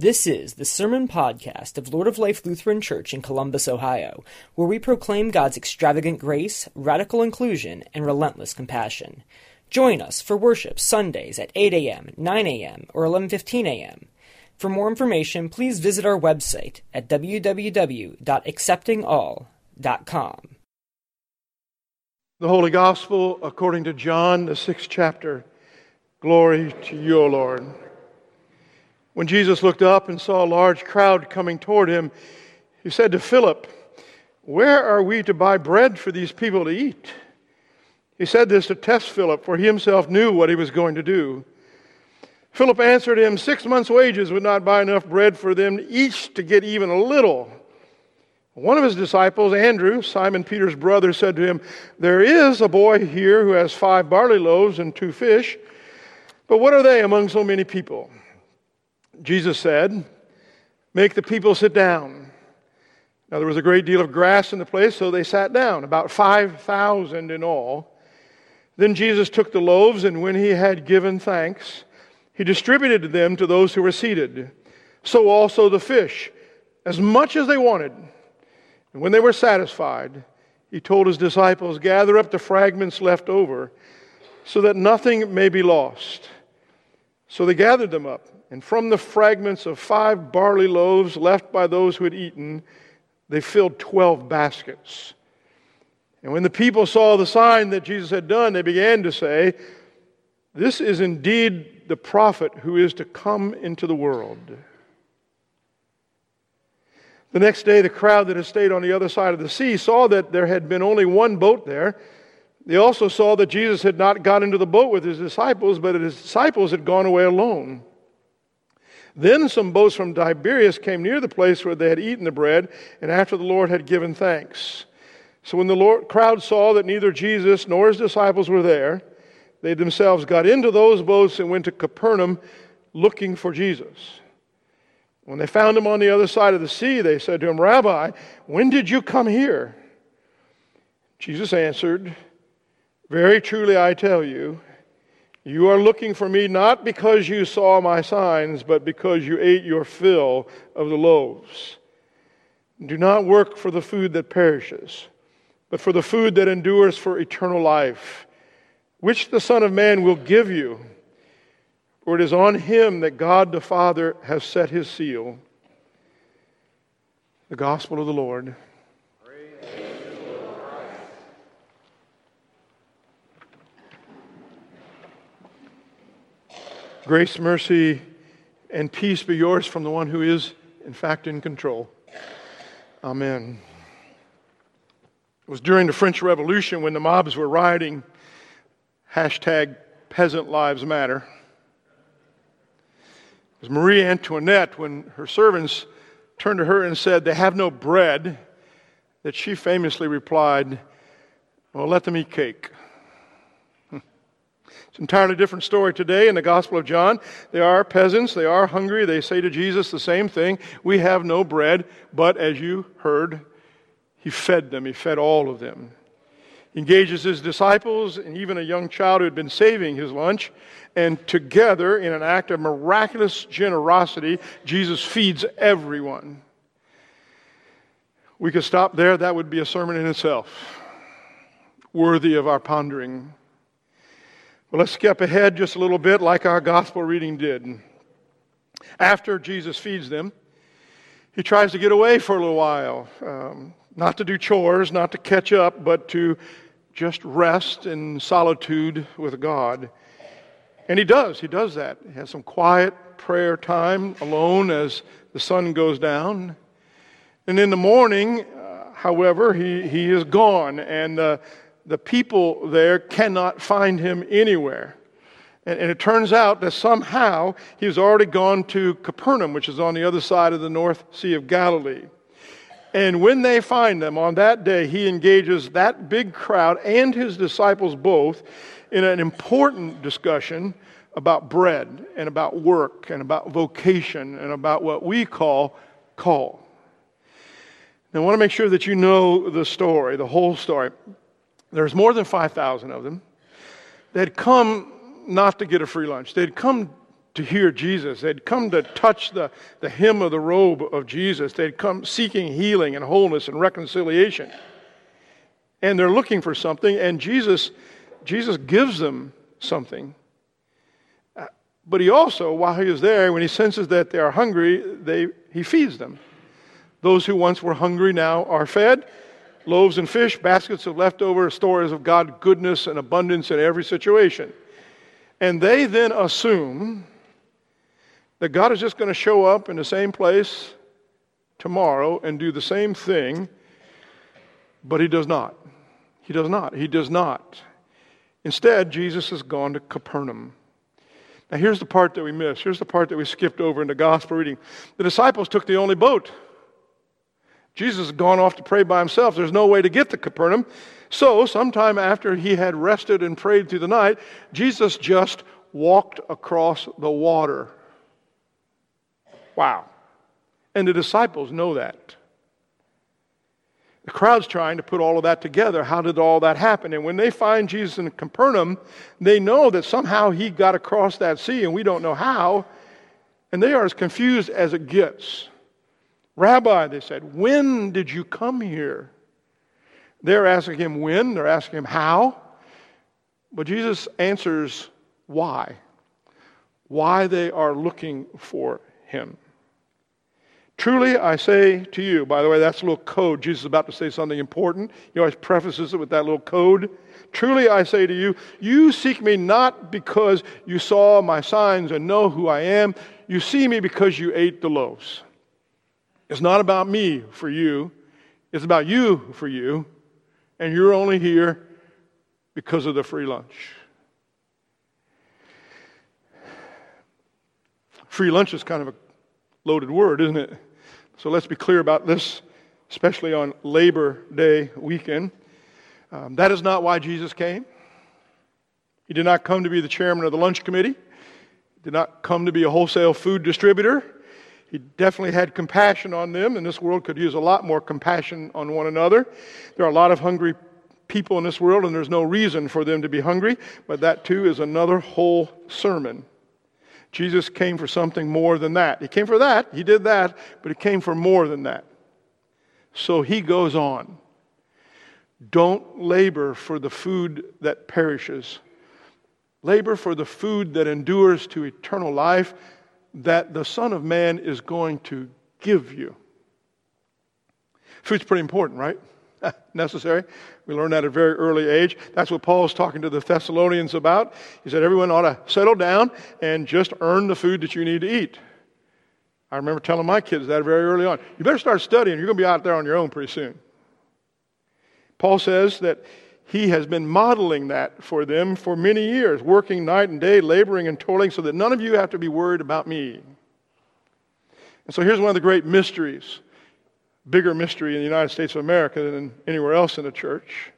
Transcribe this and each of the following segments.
This is the Sermon Podcast of Lord of Life Lutheran Church in Columbus, Ohio, where we proclaim God's extravagant grace, radical inclusion, and relentless compassion. Join us for worship Sundays at 8 a.m., 9 a.m., or 11:15 a.m. For more information, please visit our website at www.acceptingall.com. The Holy Gospel according to John, the sixth chapter. Glory to you, O Lord. When Jesus looked up and saw a large crowd coming toward him, he said to Philip, Where are we to buy bread for these people to eat? He said this to test Philip, for he himself knew what he was going to do. Philip answered him, Six months' wages would not buy enough bread for them each to get even a little. One of his disciples, Andrew, Simon Peter's brother, said to him, There is a boy here who has five barley loaves and two fish, but what are they among so many people? Jesus said, Make the people sit down. Now, there was a great deal of grass in the place, so they sat down, about 5,000 in all. Then Jesus took the loaves, and when he had given thanks, he distributed them to those who were seated. So also the fish, as much as they wanted. And when they were satisfied, he told his disciples, Gather up the fragments left over, so that nothing may be lost. So they gathered them up and from the fragments of five barley loaves left by those who had eaten, they filled 12 baskets. And when the people saw the sign that Jesus had done, they began to say, This is indeed the prophet who is to come into the world. The next day, the crowd that had stayed on the other side of the sea saw that there had been only one boat there. They also saw that Jesus had not got into the boat with his disciples, but his disciples had gone away alone. Then some boats from Tiberias came near the place where they had eaten the bread, and after the Lord had given thanks. So when the Lord, crowd saw that neither Jesus nor his disciples were there, they themselves got into those boats and went to Capernaum looking for Jesus. When they found him on the other side of the sea, they said to him, Rabbi, when did you come here? Jesus answered, Very truly I tell you, you are looking for me not because you saw my signs, but because you ate your fill of the loaves. Do not work for the food that perishes, but for the food that endures for eternal life, which the Son of Man will give you. For it is on him that God the Father has set his seal. The Gospel of the Lord. Grace, mercy, and peace be yours from the one who is, in fact, in control. Amen. It was during the French Revolution when the mobs were rioting, hashtag peasant lives matter. It was Marie Antoinette when her servants turned to her and said, They have no bread, that she famously replied, Well, let them eat cake. It's an entirely different story today in the Gospel of John. They are peasants, they are hungry, they say to Jesus the same thing We have no bread, but as you heard, he fed them, he fed all of them. He engages his disciples and even a young child who had been saving his lunch, and together, in an act of miraculous generosity, Jesus feeds everyone. We could stop there, that would be a sermon in itself, worthy of our pondering. Well, let's skip ahead just a little bit, like our gospel reading did. After Jesus feeds them, he tries to get away for a little while, um, not to do chores, not to catch up, but to just rest in solitude with God. And he does. He does that. He has some quiet prayer time alone as the sun goes down. And in the morning, uh, however, he, he is gone, and uh, the people there cannot find him anywhere. And, and, it turns out that somehow he has already gone to Capernaum, which is on the other side of the North Sea of Galilee. And when they find them on that day, he engages that big crowd and his disciples both in an important discussion about bread and about work and about vocation and about what we call call. Now, I want to make sure that you know the story, the whole story. There's more than 5,000 of them. They'd come not to get a free lunch, they'd come to hear Jesus. They'd come to touch the, the hem of the robe of Jesus. They'd come seeking healing and wholeness and reconciliation. And they're looking for something, and Jesus, Jesus gives them something. Uh, but he also, while he is there, when he senses that they are hungry, they, he feeds them. Those who once were hungry now are fed. Loaves and fish, baskets of leftover stores of God goodness and abundance in every situation. And they then assume that God is just going to show up in the same place tomorrow and do the same thing, but He does not. He does not. He does not. Instead, Jesus has gone to Capernaum. Now, here's the part that we missed. Here's the part that we skipped over in the gospel reading. The disciples took the only boat. Jesus had gone off to pray by himself. There's no way to get to Capernaum. So, sometime after he had rested and prayed through the night, Jesus just walked across the water. Wow. And the disciples know that. The crowd's trying to put all of that together. How did all that happen? And when they find Jesus in Capernaum, they know that somehow he got across that sea, and we don't know how. And they are as confused as it gets. Rabbi, they said, when did you come here? They're asking him when, they're asking him how. But Jesus answers why. Why they are looking for him. Truly, I say to you, by the way, that's a little code. Jesus is about to say something important. He always prefaces it with that little code. Truly, I say to you, you seek me not because you saw my signs and know who I am. You see me because you ate the loaves. It's not about me for you, it's about you for you, and you're only here because of the free lunch. Free lunch is kind of a loaded word, isn't it? So let's be clear about this, especially on Labor Day weekend. Um, that is not why Jesus came. He did not come to be the chairman of the lunch committee. He did not come to be a wholesale food distributor. He definitely had compassion on them, and this world could use a lot more compassion on one another. There are a lot of hungry people in this world, and there's no reason for them to be hungry, but that too is another whole sermon. Jesus came for something more than that. He came for that, he did that, but he came for more than that. So he goes on. Don't labor for the food that perishes. Labor for the food that endures to eternal life that the Son of Man is going to give you. Food's pretty important, right? Necessary. We learned that at a very early age. That's what Paul's talking to the Thessalonians about. He said everyone ought to settle down and just earn the food that you need to eat. I remember telling my kids that very early on. You better start studying. You're going to be out there on your own pretty soon. Paul says that he has been modeling that for them for many years, working night and day, laboring and toiling, so that none of you have to be worried about me. And so here's one of the great mysteries, bigger mystery in the United States of America than anywhere else in the church.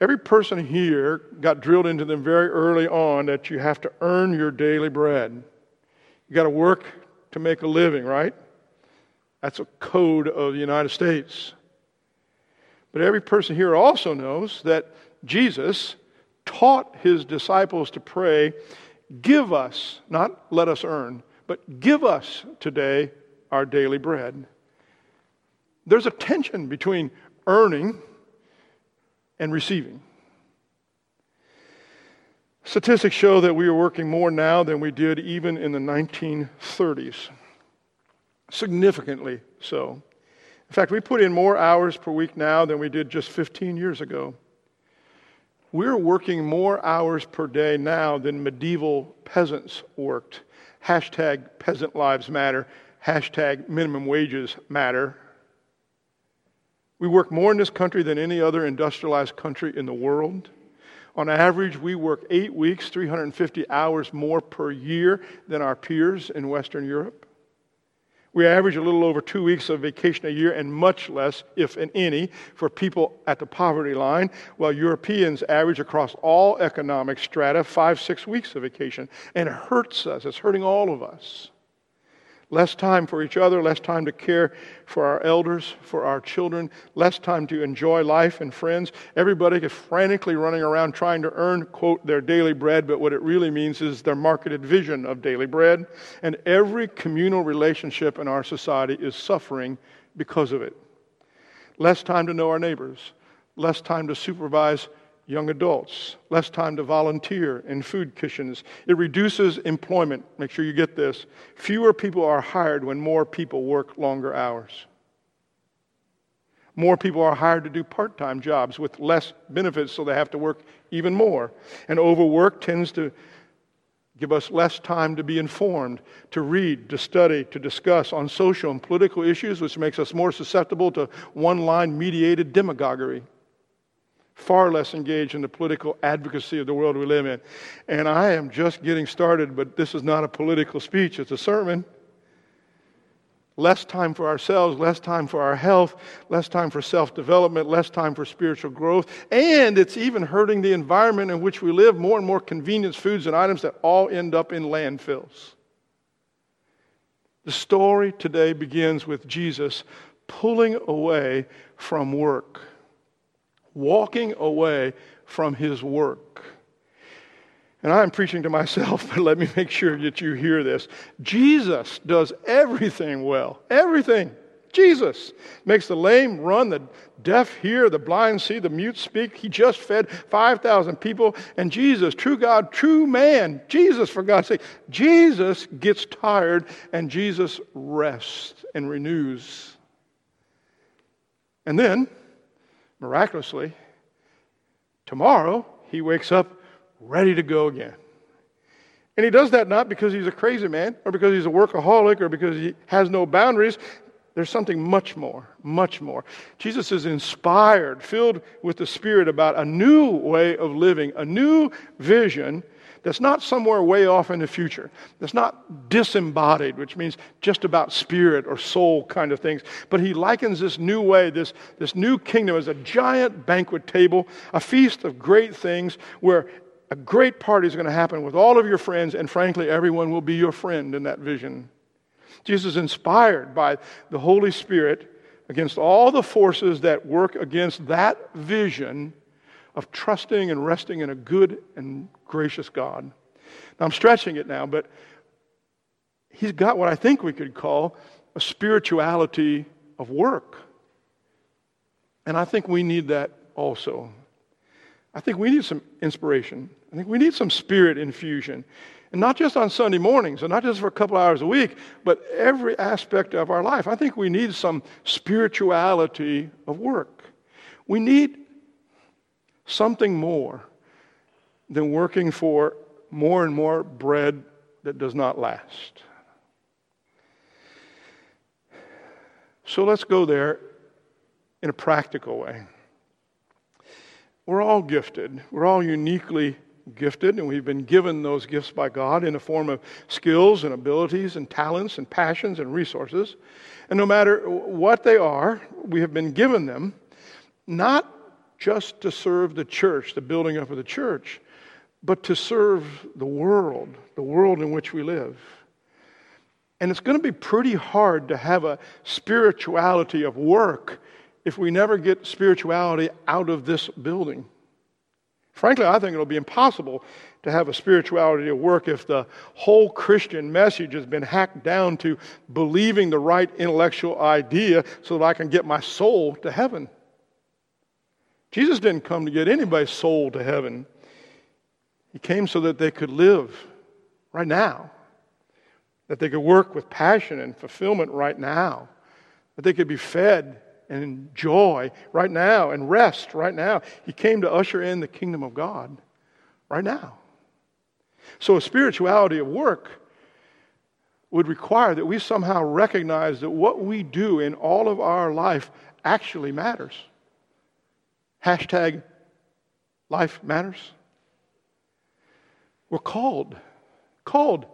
Every person here got drilled into them very early on that you have to earn your daily bread. You got to work to make a living, right? That's a code of the United States. But every person here also knows that Jesus taught his disciples to pray, Give us, not let us earn, but give us today our daily bread. There's a tension between earning and receiving. Statistics show that we are working more now than we did even in the 1930s, significantly so. In fact, we put in more hours per week now than we did just 15 years ago. We're working more hours per day now than medieval peasants worked. Hashtag peasant lives matter. Hashtag minimum wages matter. We work more in this country than any other industrialized country in the world. On average, we work eight weeks, 350 hours more per year than our peers in Western Europe. We average a little over two weeks of vacation a year and much less, if any, for people at the poverty line, while Europeans average across all economic strata five, six weeks of vacation. And it hurts us. It's hurting all of us. Less time for each other, less time to care for our elders, for our children, less time to enjoy life and friends. Everybody is frantically running around trying to earn, quote, their daily bread, but what it really means is their marketed vision of daily bread. And every communal relationship in our society is suffering because of it. Less time to know our neighbors, less time to supervise young adults, less time to volunteer in food kitchens. It reduces employment. Make sure you get this. Fewer people are hired when more people work longer hours. More people are hired to do part time jobs with less benefits, so they have to work even more. And overwork tends to give us less time to be informed, to read, to study, to discuss on social and political issues, which makes us more susceptible to one line mediated demagoguery far less engaged in the political advocacy of the world we live in. And I am just getting started, but this is not a political speech, it's a sermon. Less time for ourselves, less time for our health, less time for self development, less time for spiritual growth. And it's even hurting the environment in which we live. More and more convenience foods and items that all end up in landfills. The story today begins with Jesus pulling away from work walking away from his work. And I'm preaching to myself, but let me make sure that you hear this. Jesus does everything well. Everything. Jesus makes the lame run, the deaf hear, the blind see, the mute speak. He just fed 5,000 people. And Jesus, true God, true man, Jesus, for God's sake, Jesus gets tired and Jesus rests and renews. And then, miraculously, tomorrow he wakes up ready to go again. And he does that not because he's a crazy man or because he's a workaholic or because he has no boundaries. There's something much more, much more. Jesus is inspired, filled with the Spirit about a new way of living, a new vision that's not somewhere way off in the future, that's not disembodied, which means just about spirit or soul kind of things. But he likens this new way, this, this new kingdom, as a giant banquet table, a feast of great things where a great party is going to happen with all of your friends, and frankly, everyone will be your friend in that vision. Jesus is inspired by the Holy Spirit against all the forces that work against that vision of trusting and resting in a good and gracious God. Now, I'm stretching it now, but he's got what I think we could call a spirituality of work. And I think we need that also. I think we need some inspiration. I think we need some spirit infusion. And not just on Sunday mornings, and not just for a couple hours a week, but every aspect of our life. I think we need some spirituality of work. We need something more than working for more and more bread that does not last. So let's go there in a practical way. We're all gifted. We're all uniquely gifted, and we've been given those gifts by God in the form of skills and abilities and talents and passions and resources. And no matter what they are, we have been given them not just to serve the church, the building up of the church, but to serve the world, the world in which we live. And it's going to be pretty hard to have a spirituality of work if we never get spirituality out of this building. Frankly, I think it'll be impossible to have a spirituality of work if the whole Christian message has been hacked down to believing the right intellectual idea so that I can get my soul to heaven. Jesus didn't come to get anybody's soul to heaven. He came so that they could live right now, that they could work with passion and fulfillment right now, that they could be fed and enjoy right now and rest right now. He came to usher in the kingdom of God right now. So, a spirituality of work would require that we somehow recognize that what we do in all of our life actually matters. Hashtag life matters. We're called, called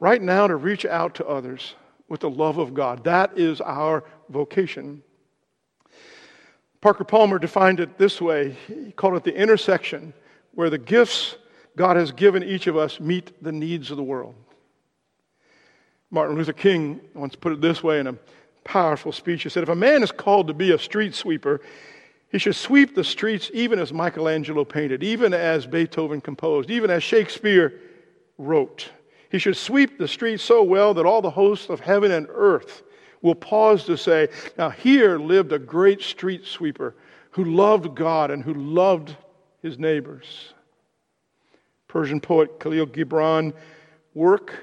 right now to reach out to others with the love of God. That is our vocation. Parker Palmer defined it this way he called it the intersection where the gifts God has given each of us meet the needs of the world. Martin Luther King once put it this way in a powerful speech. He said, If a man is called to be a street sweeper, he should sweep the streets even as Michelangelo painted, even as Beethoven composed, even as Shakespeare wrote. He should sweep the streets so well that all the hosts of heaven and earth will pause to say, Now here lived a great street sweeper who loved God and who loved his neighbors. Persian poet Khalil Gibran, work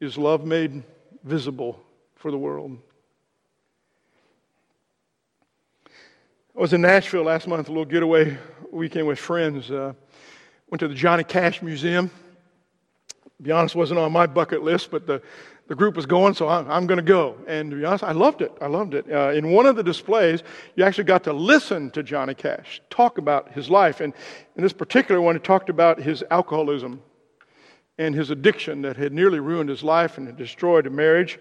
is love made visible for the world. I was in Nashville last month, a little getaway weekend with friends. Uh, went to the Johnny Cash Museum. To be honest, wasn't on my bucket list, but the, the group was going, so I'm, I'm going to go. And to be honest, I loved it. I loved it. Uh, in one of the displays, you actually got to listen to Johnny Cash talk about his life. And in this particular one, he talked about his alcoholism and his addiction that had nearly ruined his life and had destroyed a marriage.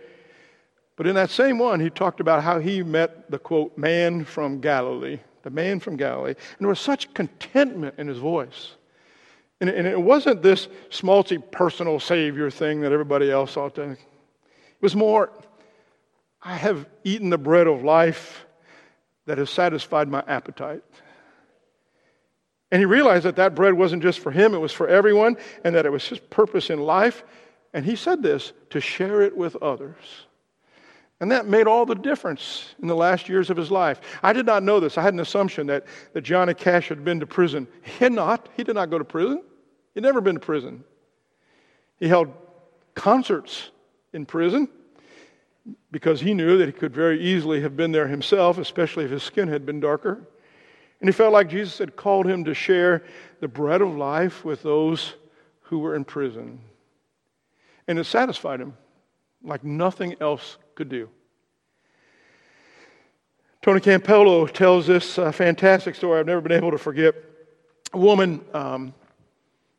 But in that same one, he talked about how he met the quote, man from Galilee, the man from Galilee. And there was such contentment in his voice. And, and it wasn't this schmaltzy personal savior thing that everybody else ought to. It was more, I have eaten the bread of life that has satisfied my appetite. And he realized that that bread wasn't just for him, it was for everyone, and that it was his purpose in life. And he said this to share it with others. And that made all the difference in the last years of his life. I did not know this. I had an assumption that, that Johnny Cash had been to prison. He had not. He did not go to prison. He'd never been to prison. He held concerts in prison because he knew that he could very easily have been there himself, especially if his skin had been darker. And he felt like Jesus had called him to share the bread of life with those who were in prison. And it satisfied him like nothing else could do. Tony Campolo tells this uh, fantastic story I've never been able to forget. A woman um,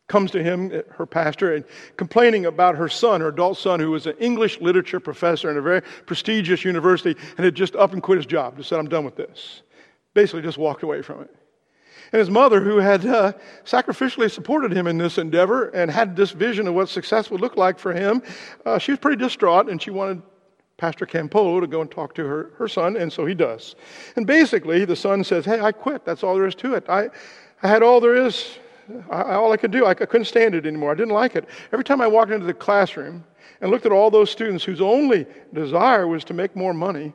comes to him, her pastor, and complaining about her son, her adult son, who was an English literature professor in a very prestigious university and had just up and quit his job. Just said, I'm done with this basically just walked away from it. And his mother, who had uh, sacrificially supported him in this endeavor and had this vision of what success would look like for him, uh, she was pretty distraught and she wanted Pastor Campolo to go and talk to her, her son, and so he does. And basically, the son says, Hey, I quit. That's all there is to it. I, I had all there is, I, all I could do. I, I couldn't stand it anymore. I didn't like it. Every time I walked into the classroom and looked at all those students whose only desire was to make more money,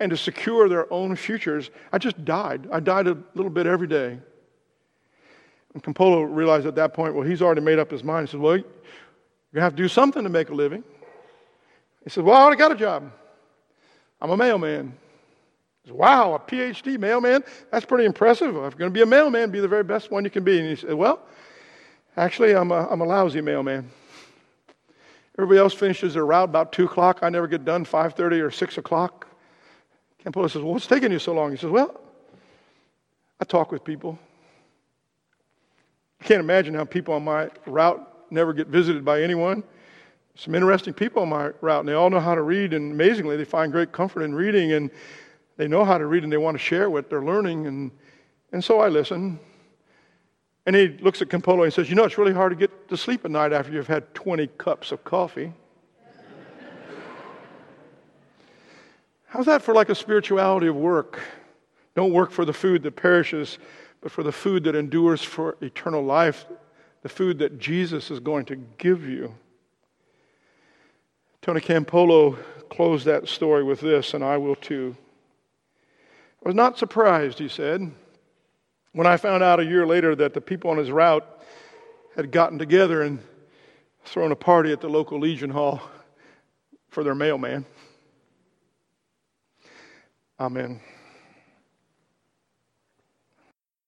and to secure their own futures, I just died. I died a little bit every day. And Campolo realized at that point, well, he's already made up his mind. He said, well, you're going to have to do something to make a living. He said, well, I already got a job. I'm a mailman. He said, wow, a PhD mailman? That's pretty impressive. If you're going to be a mailman, be the very best one you can be. And he said, well, actually, I'm a, I'm a lousy mailman. Everybody else finishes their route about 2 o'clock. I never get done 5.30 or 6 o'clock. Campolo says, Well, what's taking you so long? He says, Well, I talk with people. I can't imagine how people on my route never get visited by anyone. Some interesting people on my route, and they all know how to read, and amazingly, they find great comfort in reading, and they know how to read, and they want to share what they're learning. And, and so I listen. And he looks at Campolo and says, You know, it's really hard to get to sleep at night after you've had 20 cups of coffee. How's that for like a spirituality of work? Don't work for the food that perishes, but for the food that endures for eternal life, the food that Jesus is going to give you. Tony Campolo closed that story with this, and I will too. I was not surprised, he said, when I found out a year later that the people on his route had gotten together and thrown a party at the local Legion Hall for their mailman. Amen.